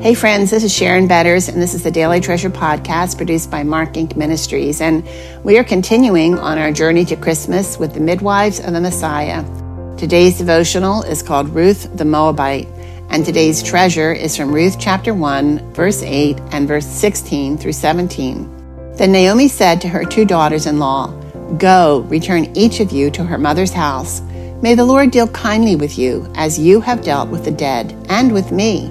Hey, friends, this is Sharon Betters, and this is the Daily Treasure podcast produced by Mark Inc. Ministries. And we are continuing on our journey to Christmas with the midwives of the Messiah. Today's devotional is called Ruth the Moabite, and today's treasure is from Ruth chapter 1, verse 8, and verse 16 through 17. Then Naomi said to her two daughters in law, Go, return each of you to her mother's house. May the Lord deal kindly with you, as you have dealt with the dead, and with me.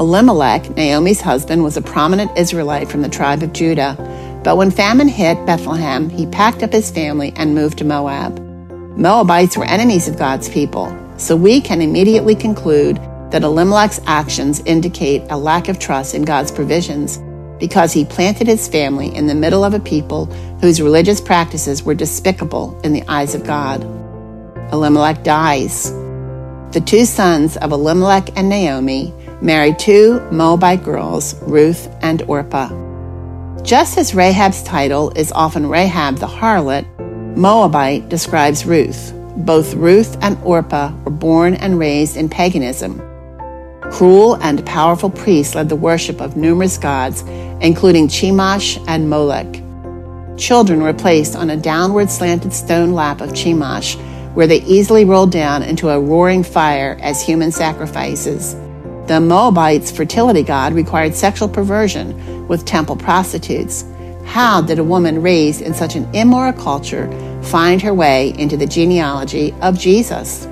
Elimelech, Naomi's husband, was a prominent Israelite from the tribe of Judah, but when famine hit Bethlehem, he packed up his family and moved to Moab. Moabites were enemies of God's people, so we can immediately conclude that Elimelech's actions indicate a lack of trust in God's provisions because he planted his family in the middle of a people whose religious practices were despicable in the eyes of God. Elimelech dies. The two sons of Elimelech and Naomi married two Moabite girls, Ruth and Orpah. Just as Rahab's title is often Rahab the harlot, Moabite describes Ruth. Both Ruth and Orpah were born and raised in paganism. Cruel and powerful priests led the worship of numerous gods, including Chemosh and Molech. Children were placed on a downward slanted stone lap of Chemosh, where they easily rolled down into a roaring fire as human sacrifices. The Moabites' fertility god required sexual perversion with temple prostitutes. How did a woman raised in such an immoral culture find her way into the genealogy of Jesus?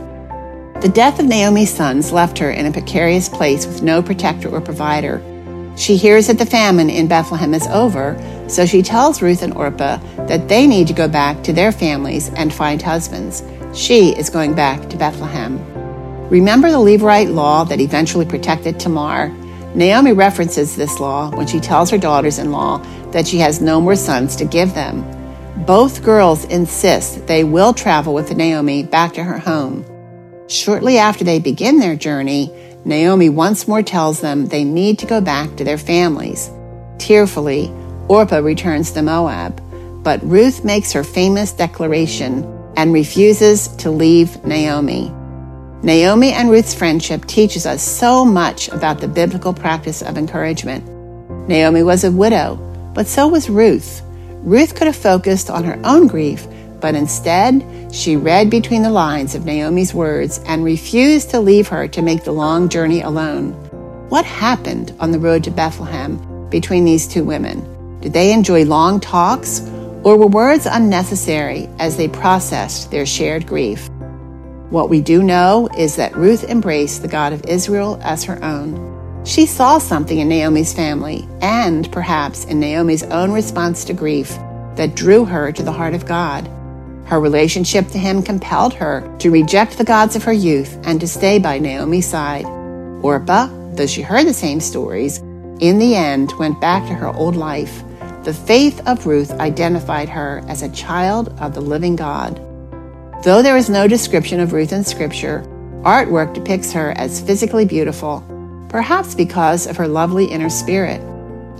The death of Naomi's sons left her in a precarious place with no protector or provider. She hears that the famine in Bethlehem is over, so she tells Ruth and Orpah that they need to go back to their families and find husbands. She is going back to Bethlehem. Remember the Levirate law that eventually protected Tamar? Naomi references this law when she tells her daughters in law that she has no more sons to give them. Both girls insist they will travel with Naomi back to her home. Shortly after they begin their journey, Naomi once more tells them they need to go back to their families. Tearfully, Orpah returns to Moab, but Ruth makes her famous declaration and refuses to leave Naomi. Naomi and Ruth's friendship teaches us so much about the biblical practice of encouragement. Naomi was a widow, but so was Ruth. Ruth could have focused on her own grief, but instead, she read between the lines of Naomi's words and refused to leave her to make the long journey alone. What happened on the road to Bethlehem between these two women? Did they enjoy long talks, or were words unnecessary as they processed their shared grief? What we do know is that Ruth embraced the God of Israel as her own. She saw something in Naomi's family and perhaps in Naomi's own response to grief that drew her to the heart of God. Her relationship to him compelled her to reject the gods of her youth and to stay by Naomi's side. Orpah, though she heard the same stories, in the end went back to her old life. The faith of Ruth identified her as a child of the living God. Though there is no description of Ruth in Scripture, artwork depicts her as physically beautiful, perhaps because of her lovely inner spirit.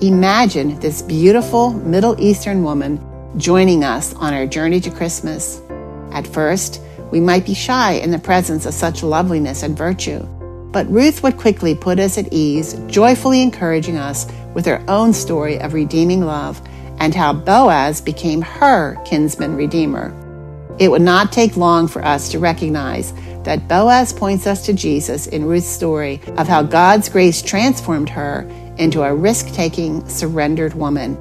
Imagine this beautiful Middle Eastern woman joining us on our journey to Christmas. At first, we might be shy in the presence of such loveliness and virtue, but Ruth would quickly put us at ease, joyfully encouraging us with her own story of redeeming love and how Boaz became her kinsman redeemer. It would not take long for us to recognize that Boaz points us to Jesus in Ruth's story of how God's grace transformed her into a risk taking, surrendered woman.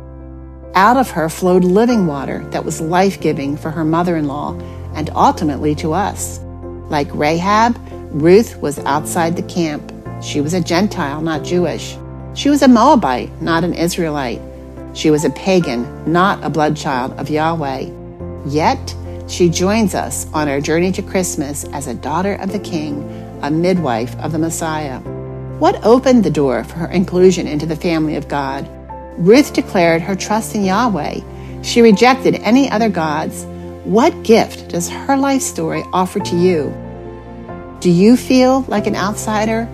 Out of her flowed living water that was life giving for her mother in law and ultimately to us. Like Rahab, Ruth was outside the camp. She was a Gentile, not Jewish. She was a Moabite, not an Israelite. She was a pagan, not a bloodchild of Yahweh. Yet, she joins us on our journey to Christmas as a daughter of the King, a midwife of the Messiah. What opened the door for her inclusion into the family of God? Ruth declared her trust in Yahweh. She rejected any other gods. What gift does her life story offer to you? Do you feel like an outsider?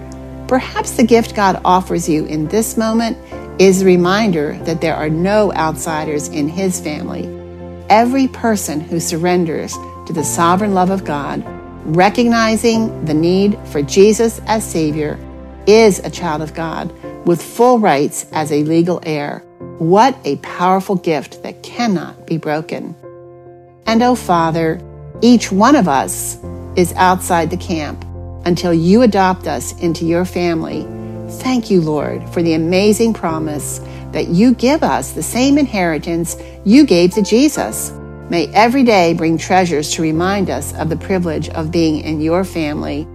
Perhaps the gift God offers you in this moment is a reminder that there are no outsiders in His family. Every person who surrenders to the sovereign love of God, recognizing the need for Jesus as Savior, is a child of God with full rights as a legal heir. What a powerful gift that cannot be broken. And oh, Father, each one of us is outside the camp until you adopt us into your family. Thank you, Lord, for the amazing promise that you give us the same inheritance you gave to Jesus. May every day bring treasures to remind us of the privilege of being in your family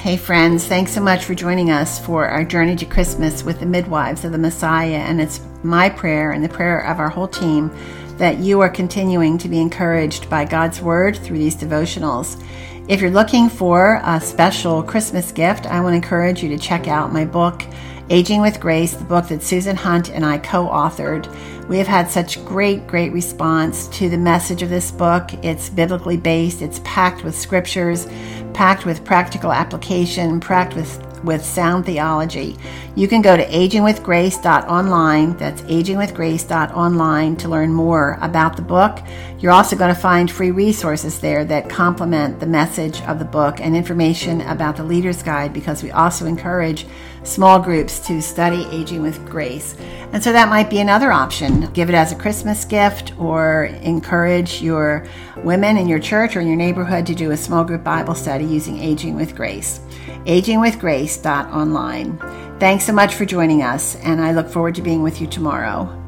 Hey, friends, thanks so much for joining us for our journey to Christmas with the midwives of the Messiah. And it's my prayer and the prayer of our whole team that you are continuing to be encouraged by God's word through these devotionals. If you're looking for a special Christmas gift, I want to encourage you to check out my book, Aging with Grace, the book that Susan Hunt and I co authored. We have had such great, great response to the message of this book. It's biblically based, it's packed with scriptures packed with practical application, packed with with sound theology. You can go to agingwithgrace.online. That's agingwithgrace.online to learn more about the book. You're also going to find free resources there that complement the message of the book and information about the Leader's Guide because we also encourage small groups to study Aging with Grace. And so that might be another option. Give it as a Christmas gift or encourage your women in your church or in your neighborhood to do a small group Bible study using Aging with Grace. AgingWithGrace.online. Thanks so much for joining us, and I look forward to being with you tomorrow.